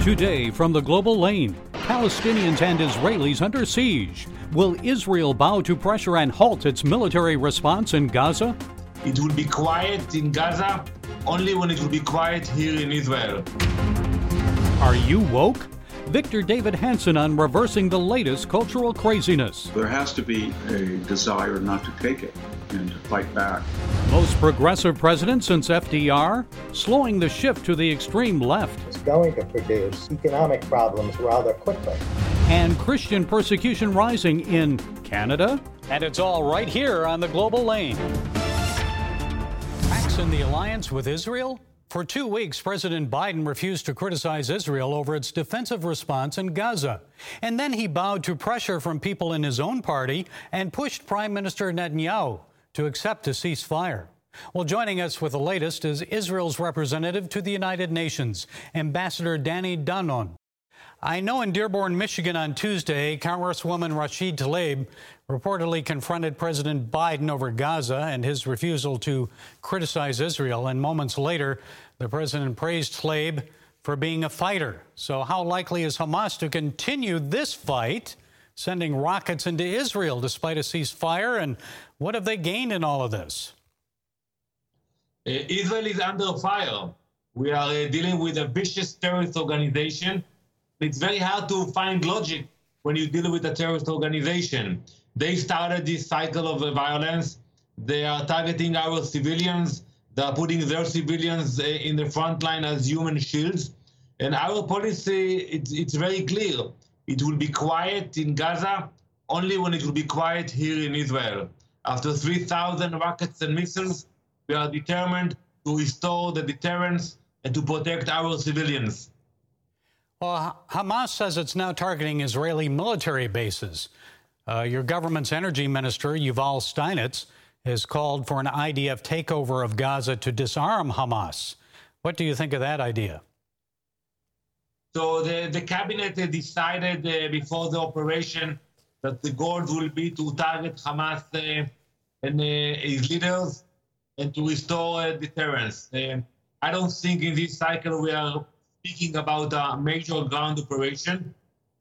Today from the global lane, Palestinians and Israelis under siege. Will Israel bow to pressure and halt its military response in Gaza? It will be quiet in Gaza only when it will be quiet here in Israel. Are you woke? Victor Davis Hanson on reversing the latest cultural craziness. There has to be a desire not to take it and to fight back. Most progressive president since FDR, slowing the shift to the extreme left. It's going to produce economic problems rather quickly. And Christian persecution rising in Canada. And it's all right here on the global lane. Cracks in the alliance with Israel? For two weeks, President Biden refused to criticize Israel over its defensive response in Gaza. And then he bowed to pressure from people in his own party and pushed Prime Minister Netanyahu to accept a ceasefire. Well, joining us with the latest is Israel's representative to the United Nations, Ambassador Danny Danon. I know in Dearborn, Michigan on Tuesday, Congresswoman Rashida Tlaib reportedly confronted President Biden over Gaza and his refusal to criticize Israel. And moments later, the president praised Tlaib for being a fighter. So, how likely is Hamas to continue this fight, sending rockets into Israel despite a ceasefire? And what have they gained in all of this? Uh, Israel is under fire. We are uh, dealing with a vicious terrorist organization it's very hard to find logic when you deal with a terrorist organization. They started this cycle of violence. They are targeting our civilians. They are putting their civilians uh, in the front line as human shields. And our policy, it's, it's very clear. It will be quiet in Gaza only when it will be quiet here in Israel. After 3,000 rockets and missiles, we are determined to restore the deterrence and to protect our civilians. Well, Hamas says it's now targeting Israeli military bases. Uh, your government's energy minister, Yuval Steinitz, has called for an IDF takeover of Gaza to disarm Hamas. What do you think of that idea? So the, the cabinet decided uh, before the operation that the goal will be to target Hamas uh, and uh, its leaders and to restore uh, deterrence. Uh, I don't think in this cycle we are speaking about a major ground operation.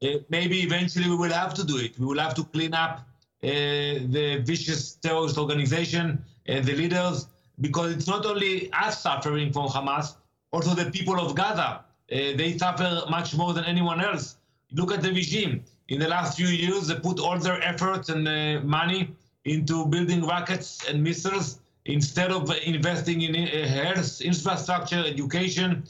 Uh, maybe eventually we will have to do it. We will have to clean up uh, the vicious terrorist organization and the leaders, because it's not only us suffering from Hamas, also the people of Gaza. Uh, they suffer much more than anyone else. Look at the regime. In the last few years, they put all their efforts and money into building rockets and missiles instead of investing in health, infrastructure, education,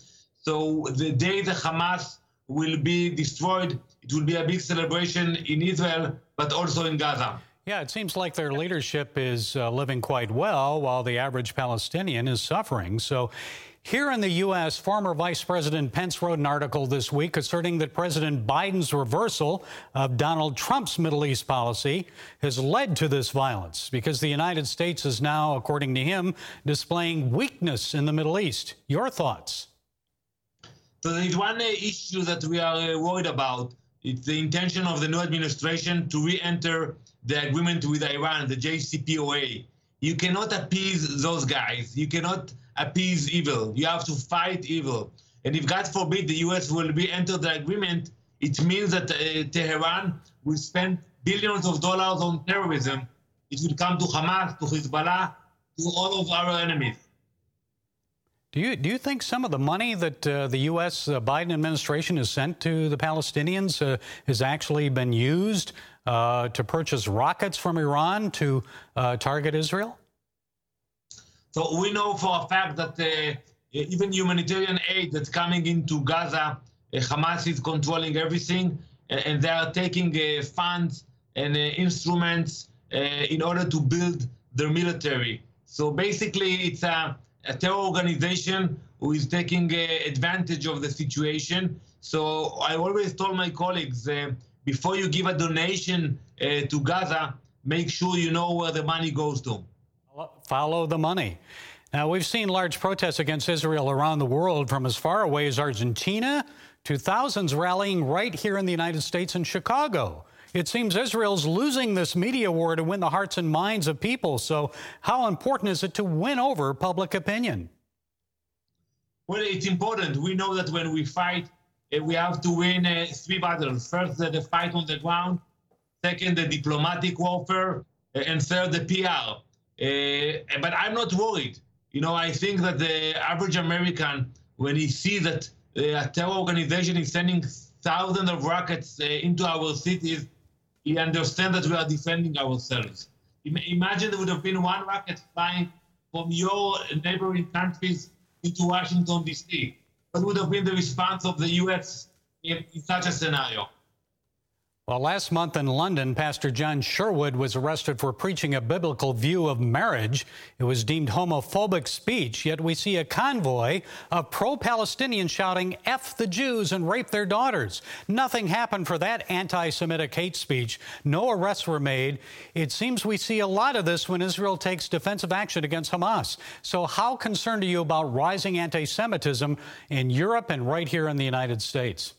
so the day the Hamas will be destroyed, it will be a big celebration in Israel, but also in Gaza. Yeah, it seems like their leadership is uh, living quite well while the average Palestinian is suffering. So, here in the U.S., former Vice President Pence wrote an article this week asserting that President Biden's reversal of Donald Trump's Middle East policy has led to this violence because the United States is now, according to him, displaying weakness in the Middle East. Your thoughts? So there is one uh, issue that we are uh, worried about. It's the intention of the new administration to re-enter the agreement with Iran, the JCPOA. You cannot appease those guys. You cannot appease evil. You have to fight evil. And if God forbid the U.S. will re-enter the agreement, it means that uh, Tehran will spend billions of dollars on terrorism. It will come to Hamas, to Hezbollah, to all of our enemies. Do you, do you think some of the money that uh, the U.S. Uh, Biden administration has sent to the Palestinians uh, has actually been used uh, to purchase rockets from Iran to uh, target Israel? So we know for a fact that uh, even humanitarian aid that's coming into Gaza, Hamas is controlling everything, and they are taking funds and instruments in order to build their military. So basically, it's a a terror organization who is taking uh, advantage of the situation. So I always told my colleagues uh, before you give a donation uh, to Gaza, make sure you know where the money goes to. Follow the money. Now, we've seen large protests against Israel around the world from as far away as Argentina to thousands rallying right here in the United States in Chicago. It seems Israel's losing this media war to win the hearts and minds of people. So, how important is it to win over public opinion? Well, it's important. We know that when we fight, uh, we have to win uh, three battles. First, the, fight on the ground. Second, the diplomatic warfare. Uh, and third, the PR. Uh, but I'm not worried. You know, I think that the average American, when he sees that a terror organization is sending thousands of rockets uh, into our cities, he understands that we are defending ourselves. Imagine there would have been one rocket flying from your neighboring countries into Washington, D.C. What would have been the response of the U.S. in, in such a scenario? Well, last month in London, Pastor John Sherwood was arrested for preaching a biblical view of marriage. It was deemed homophobic speech, yet we see a convoy of pro Palestinians shouting, F the Jews and rape their daughters. Nothing happened for that anti Semitic hate speech. No arrests were made. It seems we see a lot of this when Israel takes defensive action against Hamas. So, how concerned are you about rising anti Semitism in Europe and right here in the United States?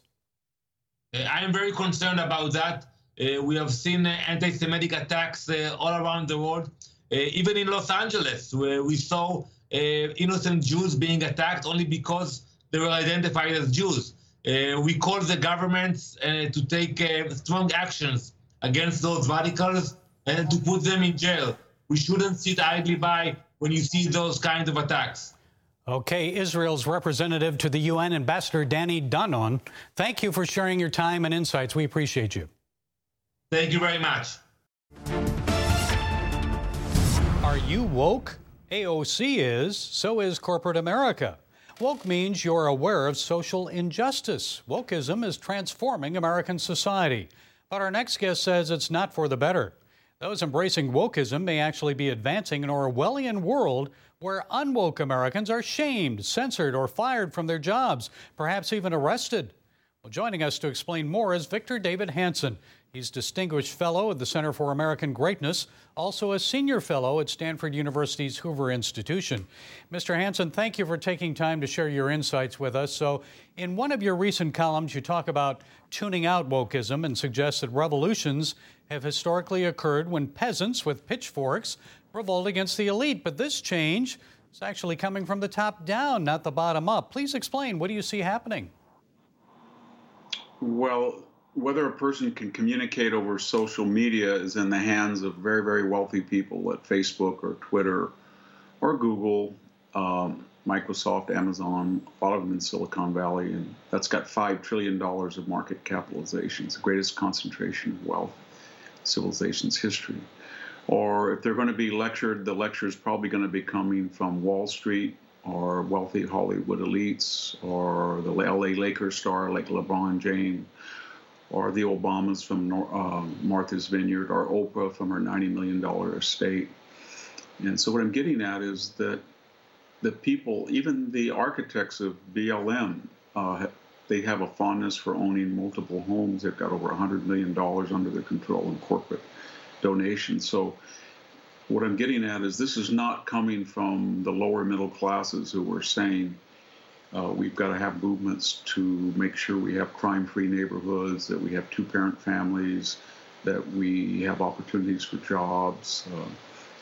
Uh, I am very concerned about that. Uh, we have seen uh, anti-Semitic attacks all around the world, even in Los Angeles, where we saw innocent Jews being attacked only because they were identified as Jews. we call the governments to take strong actions against those radicals and to put them in jail. We shouldn't sit idly by when you see those kinds of attacks. Okay, Israel's representative to the UN, Ambassador Danny Danon, thank you for sharing your time and insights. We appreciate you. Thank you very much. Are you woke? AOC is, so is corporate America. Woke means you're aware of social injustice. Wokeism is transforming American society. But our next guest says it's not for the better. Those embracing wokeism may actually be advancing an Orwellian world where unwoke Americans are shamed, censored, or fired from their jobs, perhaps even arrested. Well, joining us to explain more is Victor Davis Hanson. He's Distinguished Fellow at the Center for American Greatness, also a Senior Fellow at Stanford University's Hoover Institution. Mr. Hanson, thank you for taking time to share your insights with us. So, in one of your recent columns, you talk about tuning out wokeism and suggest that revolutions have historically occurred when peasants with pitchforks revolt against the elite. But this change is actually coming from the top down, not the bottom up. Please explain. What do you see happening? Well, whether a person can communicate over social media is in the hands of very, very wealthy people at Facebook or Twitter or Google, um, Microsoft, Amazon, a lot of them in Silicon Valley, and that's got $5 trillion of market capitalization. It's the greatest concentration of wealth civilization's history or if they're going to be lectured, the lecture is probably going to be coming from Wall Street or wealthy Hollywood elites or the LA Lakers star like LeBron James or the Obamas from uh, Martha's Vineyard or Oprah from her $90 million estate. And so what I'm getting at is that the people, even the architects of BLM, uh, they have a fondness for owning multiple homes. They've got over $100 million under their control in corporate donations. So what I'm getting at is this is not coming from the lower middle classes who are saying uh, we've got to have movements to make sure we have crime-free neighborhoods, that we have two-parent families, that we have opportunities for jobs. Uh,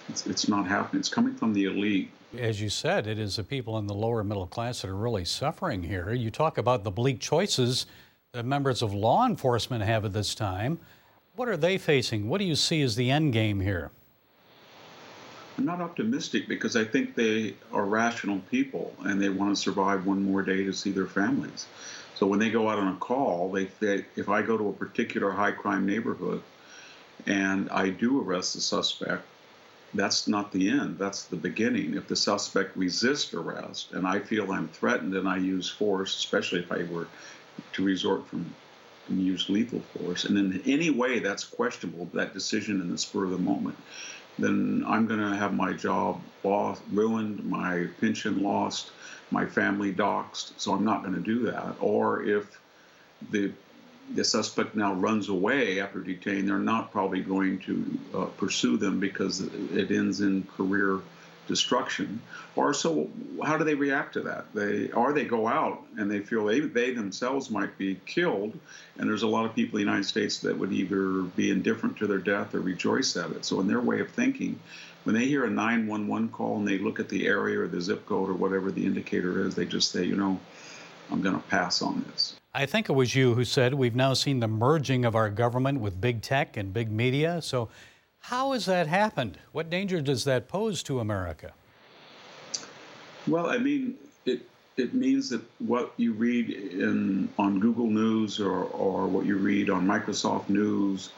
it's, it's not happening. It's coming from the elite. As you said, it is the people in the lower middle class that are really suffering here. You talk about the bleak choices that members of law enforcement have at this time. What are they facing? What do you see as the end game here? I'm not optimistic because I think they are rational people and they want to survive one more day to see their families. So when they go out on a call, they, they if I go to a particular high crime neighborhood and I do arrest the suspect, that's not the end. That's the beginning. If the suspect resists arrest and I feel I'm threatened and I use force, especially if I were to resort from and use lethal force, and in any way that's questionable, that decision in the spur of the moment, then I'm going to have my job lost, ruined, my pension lost, my family doxxed. So I'm not going to do that. Or if the the suspect now runs away after detained, they're not probably going to uh, pursue them because it ends in career destruction? Or so how do they react to that? They or they go out and they feel they, they themselves might be killed and there's a lot of people in the united states that would either be indifferent to their death or rejoice at it. So in their way of thinking when they hear a 911 call and they look at the area or the zip code or whatever the indicator is they just say you know i'm going to pass on this. I think it was you who said we've now seen the merging of our government with big tech and big media. So, how has that happened? What danger does that pose to America? Well, I mean, it it means that what you read in on Google News or, or what you read on Microsoft News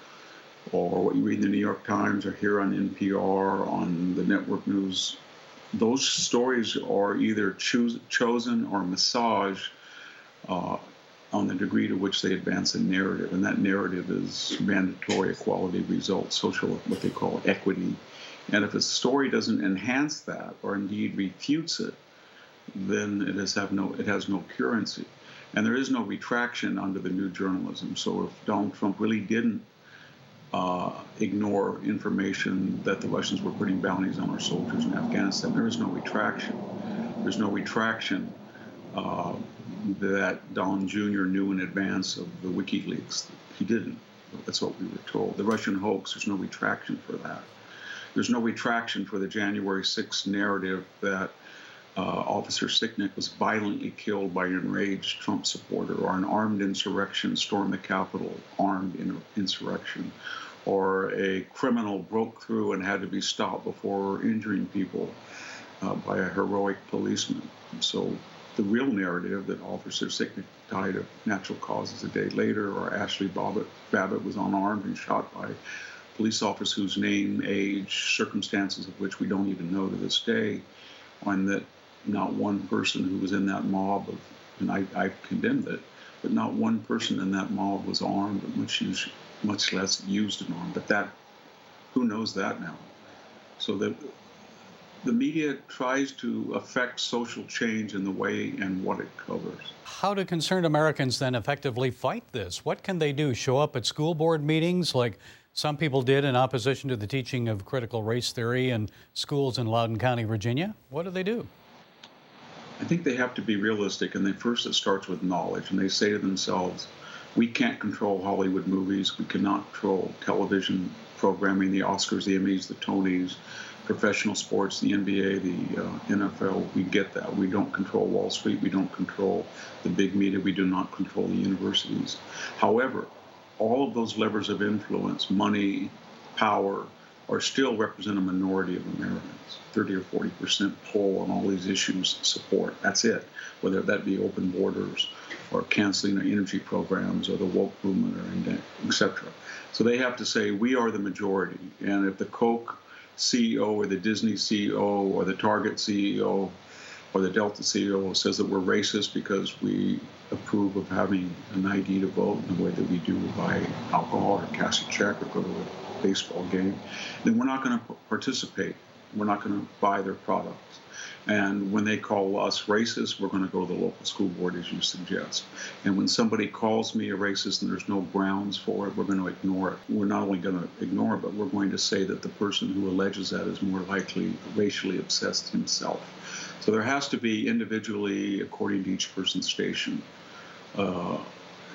or what you read in the New York Times or here on NPR on the network news, those stories are either choose, chosen or massaged uh, on the degree to which they advance a narrative, and that narrative is mandatory equality results, social what they call equity. And if a story doesn't enhance that or indeed refutes it, then it has have no it has no currency, and there is no retraction under the new journalism. So if Donald Trump really didn't uh, ignore information that the Russians were putting bounties on our soldiers in Afghanistan, there is no retraction. There's no retraction uh, that Don Jr. knew in advance of the WikiLeaks. He didn't. That's what we were told. The Russian hoax, there's no retraction for that. There's no retraction for the January 6th narrative that uh, Officer Sicknick was violently killed by an enraged Trump supporter, or an armed insurrection stormed the Capitol, armed in- insurrection, or a criminal broke through and had to be stopped before injuring people uh, by a heroic policeman. So the real narrative that Officer Sicknick died of natural causes a day later, or Ashley Babbitt, Babbitt was unarmed and shot by police officers whose name, age, circumstances of which we don't even know to this day, and that not one person who was in that mob of, and I, I condemned it, but not one person in that mob was armed, much much less used an arm. But that, who knows that now? So the the media tries to affect social change in the way and what it covers. How do concerned Americans then effectively fight this? What can they do? Show up at school board meetings like some people did in opposition to the teaching of critical race theory in schools in Loudoun County, Virginia? What do they do? I think they have to be realistic, and they first it starts with knowledge, and they say to themselves, "We can't control Hollywood movies. We cannot control television programming, the Oscars, the Emmys, the Tonys, professional sports, the NBA, the uh, NFL. We get that. We don't control Wall Street. We don't control the big media. We do not control the universities. However, all of those levers of influence, money, power, are still represent a minority of Americans. 30 or 40 percent poll on all these issues support. That's it. Whether that be open borders or canceling our energy programs or the woke movement or etc. So they have to say we are the majority. And if the Coke CEO or the Disney CEO or the Target CEO or the Delta CEO says that we're racist because we approve of having an ID to vote in the way that we do buy alcohol or cash a check or go to a baseball game, then we're not going to participate. We're not going to buy their products. And when they call us racist, we're going to go to the local school board, as you suggest. And when somebody calls me a racist and there's no grounds for it, we're going to ignore it. We're not only going to ignore it, but we're going to say that the person who alleges that is more likely racially obsessed himself. So there has to be individually, according to each person's station, uh,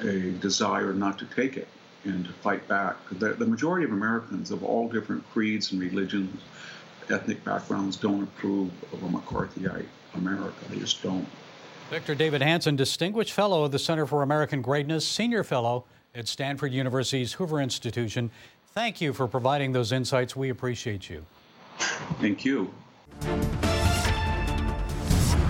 a desire not to take it and to fight back. The, the majority of Americans of all different creeds and religions ethnic backgrounds don't approve of a McCarthyite America. They just don't. Victor Davis Hanson, Distinguished Fellow of the Center for American Greatness, Senior Fellow at Stanford University's Hoover Institution. Thank you for providing those insights. We appreciate you. Thank you.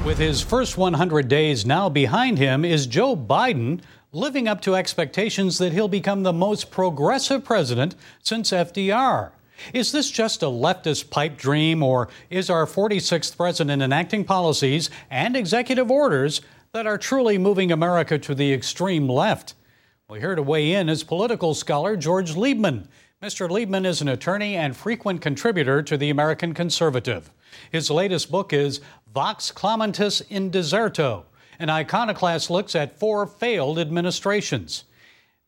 With his first 100 days now behind him, is Joe Biden living up to expectations that he'll become the most progressive president since FDR? Is this just a leftist pipe dream, or is our 46th president enacting policies and executive orders that are truly moving America to the extreme left? Well, here to weigh in is political scholar George Liebmann. Mr. Liebmann is an attorney and frequent contributor to the American Conservative. His latest book is Vox Clamantis in Deserto, an iconoclast looks at four failed administrations.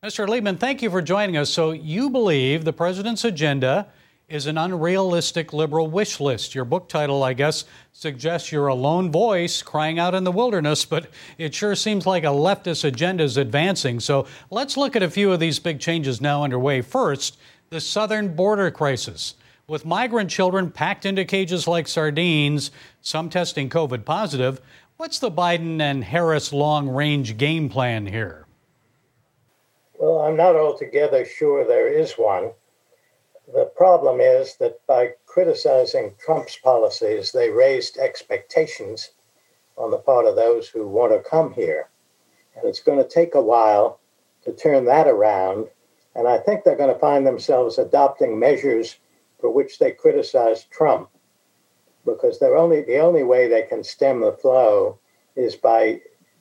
Mr. Liebmann, thank you for joining us. So, you believe the president's agenda is an unrealistic liberal wish list. Your book title, I guess, suggests you're a lone voice crying out in the wilderness, but it sure seems like a leftist agenda is advancing. So let's look at a few of these big changes now underway. First, the southern border crisis. With migrant children packed into cages like sardines, some testing COVID positive, what's the Biden and Harris long range game plan here? Well, I'm not altogether sure there is one. The problem is that by criticizing Trump's policies, they raised expectations on the part of those who want to come here. And it's going to take a while to turn that around. And I think they're going to find themselves adopting measures for which they criticize Trump because they're only the only way they can stem the flow is by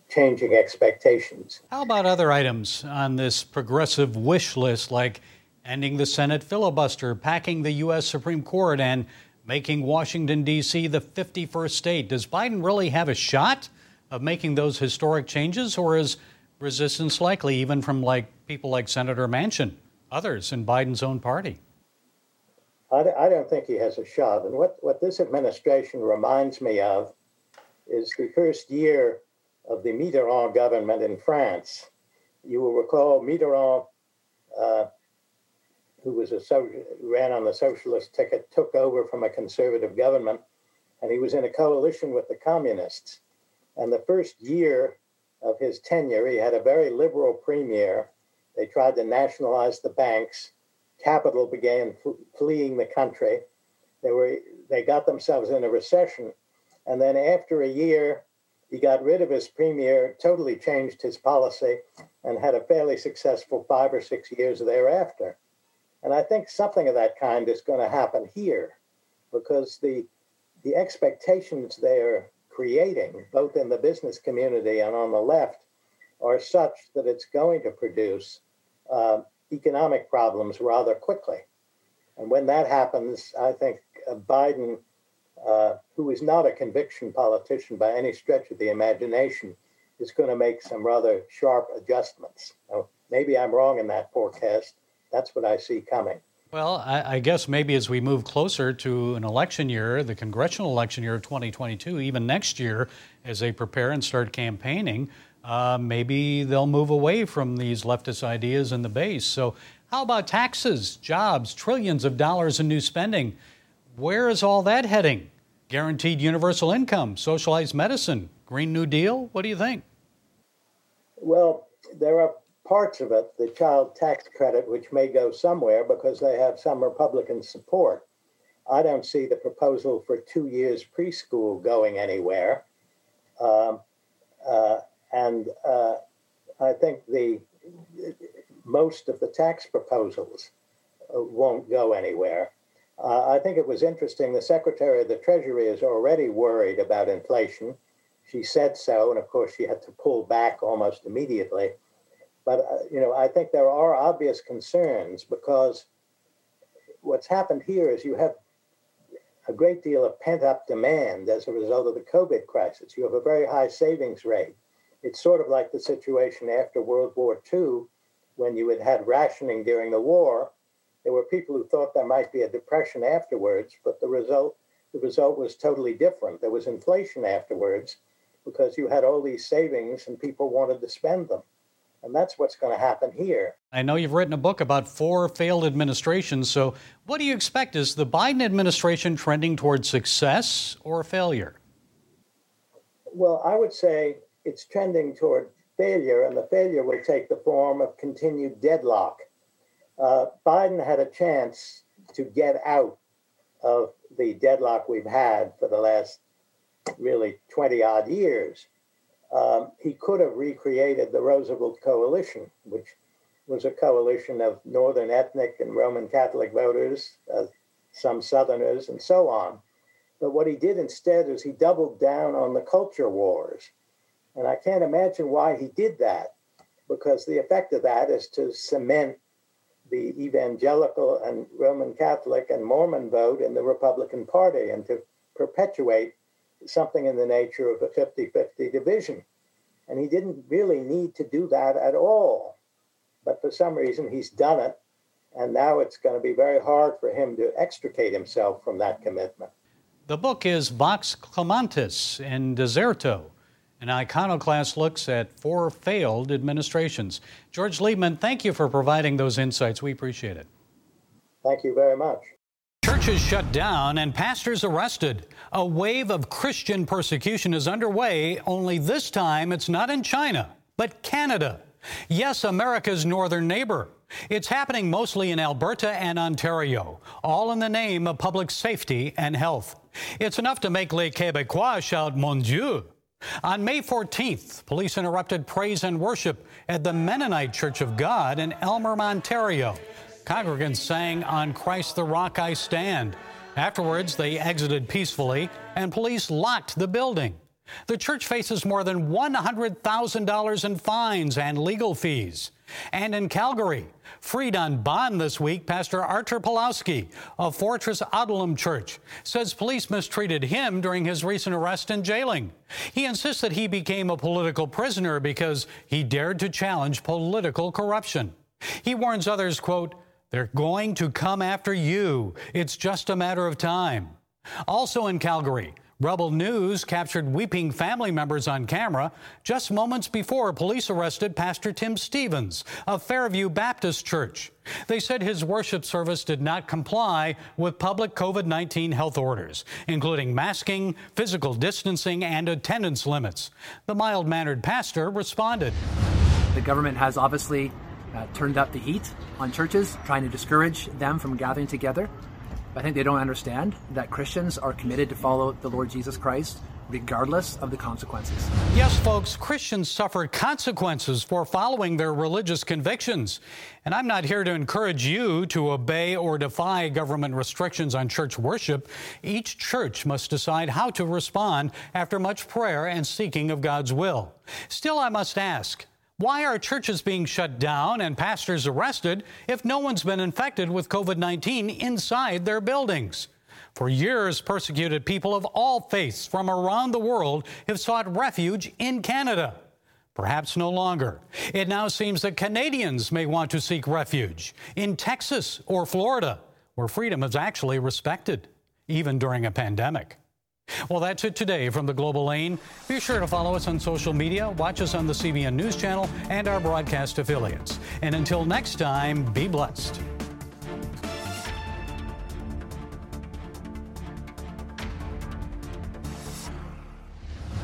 changing expectations. How about other items on this progressive wish list like ending the Senate filibuster, packing the U.S. Supreme Court, and making Washington, D.C. the 51st state. Does Biden really have a shot of making those historic changes, or is resistance likely, even from like people like Senator Manchin, others in Biden's own party? I, don't think he has a shot. And what, what this administration reminds me of is the first year of the Mitterrand government in France. You will recall Mitterrand uh, who was a ran on the socialist ticket, took over from a conservative government, and he was in a coalition with the communists. And the first year of his tenure, he had a very liberal premier. They tried to nationalize the banks. Capital began fleeing the country. They were they got themselves in a recession, and then after a year, he got rid of his premier, totally changed his policy, and had a fairly successful five or six years thereafter. And I think something of that kind is going to happen here because the, the expectations they are creating, both in the business community and on the left, are such that it's going to produce uh, economic problems rather quickly. And when that happens, I think uh, Biden, uh, who is not a conviction politician by any stretch of the imagination, is going to make some rather sharp adjustments. Now, maybe I'm wrong in that forecast, that's what I see coming. Well, I, I, guess maybe as we move closer to an election year, the congressional election year of 2022, even next year, as they prepare and start campaigning, uh, maybe they'll move away from these leftist ideas in the base. So, how about taxes, jobs, trillions of dollars in new spending? Where is all that heading? Guaranteed universal income, socialized medicine, Green New Deal? What do you think? Well, there are parts of it, the child tax credit, which may go somewhere because they have some Republican support. I don't see the proposal for two years preschool going anywhere. Um, uh, and uh, I think the most of the tax proposals uh, won't go anywhere. Uh, I think it was interesting. The Secretary of the Treasury is already worried about inflation. She said so, and of course, she had to pull back almost immediately. But uh, you know, I think there are obvious concerns because what's happened here is you have a great deal of pent up demand as a result of the COVID crisis. You have a very high savings rate. It's sort of like the situation after World War II when you had had rationing during the war. There were people who thought there might be a depression afterwards, but the result the result was totally different. There was inflation afterwards because you had all these savings and people wanted to spend them. And that's what's going to happen here. I know you've written a book about four failed administrations. So, what do you expect? Is the Biden administration trending towards success or failure? Well, I would say it's trending toward failure, and the failure will take the form of continued deadlock. Uh, Biden had a chance to get out of the deadlock we've had for the last really 20 odd years um, he could have recreated the Roosevelt Coalition, which was a coalition of Northern ethnic and Roman Catholic voters, uh, some Southerners, and so on. But what he did instead is he doubled down on the culture wars. And I can't imagine why he did that, because the effect of that is to cement the evangelical and Roman Catholic and Mormon vote in the Republican Party and to perpetuate something in the nature of a 50 50 division. And he didn't really need to do that at all. But for some reason, he's done it. And now it's going to be very hard for him to extricate himself from that commitment. The book is Vox Clamantis in Deserto, an iconoclast looks at four failed administrations. George Liebmann, thank you for providing those insights. We appreciate it. Thank you very much. Churches shut down and pastors arrested. A wave of Christian persecution is underway, only this time it's not in China, but Canada. Yes, America's northern neighbor. It's happening mostly in Alberta and Ontario, all in the name of public safety and health. It's enough to make Les Québécois shout, Mon Dieu. On May 14th, police interrupted praise and worship at the Mennonite Church of God in Aylmer, Ontario. Congregants sang On Christ the Rock I Stand. Afterwards, they exited peacefully and police locked the building. The church faces more than $100,000 in fines and legal fees. And in Calgary, freed on bond this week, Pastor Artur Pawlowski of Fortress Adullam Church says police mistreated him during his recent arrest and jailing. He insists that he became a political prisoner because he dared to challenge political corruption. He warns others, quote, they're going to come after you. It's just a matter of time. Also in Calgary, Rebel News captured weeping family members on camera just moments before police arrested Pastor Tim Stevens of Fairview Baptist Church. They said his worship service did not comply with public COVID 19 health orders, including masking, physical distancing, and attendance limits. The mild mannered pastor responded. The government has obviously uh, turned up the heat on churches, trying to discourage them from gathering together. I think they don't understand that Christians are committed to follow the Lord Jesus Christ regardless of the consequences. Yes, folks, Christians suffer consequences for following their religious convictions. And I'm not here to encourage you to obey or defy government restrictions on church worship. Each church must decide how to respond after much prayer and seeking of God's will. Still, I must ask, why are churches being shut down and pastors arrested if no one's been infected with COVID 19 inside their buildings? For years, persecuted people of all faiths from around the world have sought refuge in Canada. Perhaps no longer. It now seems that Canadians may want to seek refuge in Texas or Florida, where freedom is actually respected, even during a pandemic. Well, that's it today from the Global Lane. Be sure to follow us on social media, watch us on the CBN News Channel, and our broadcast affiliates. And until next time, be blessed.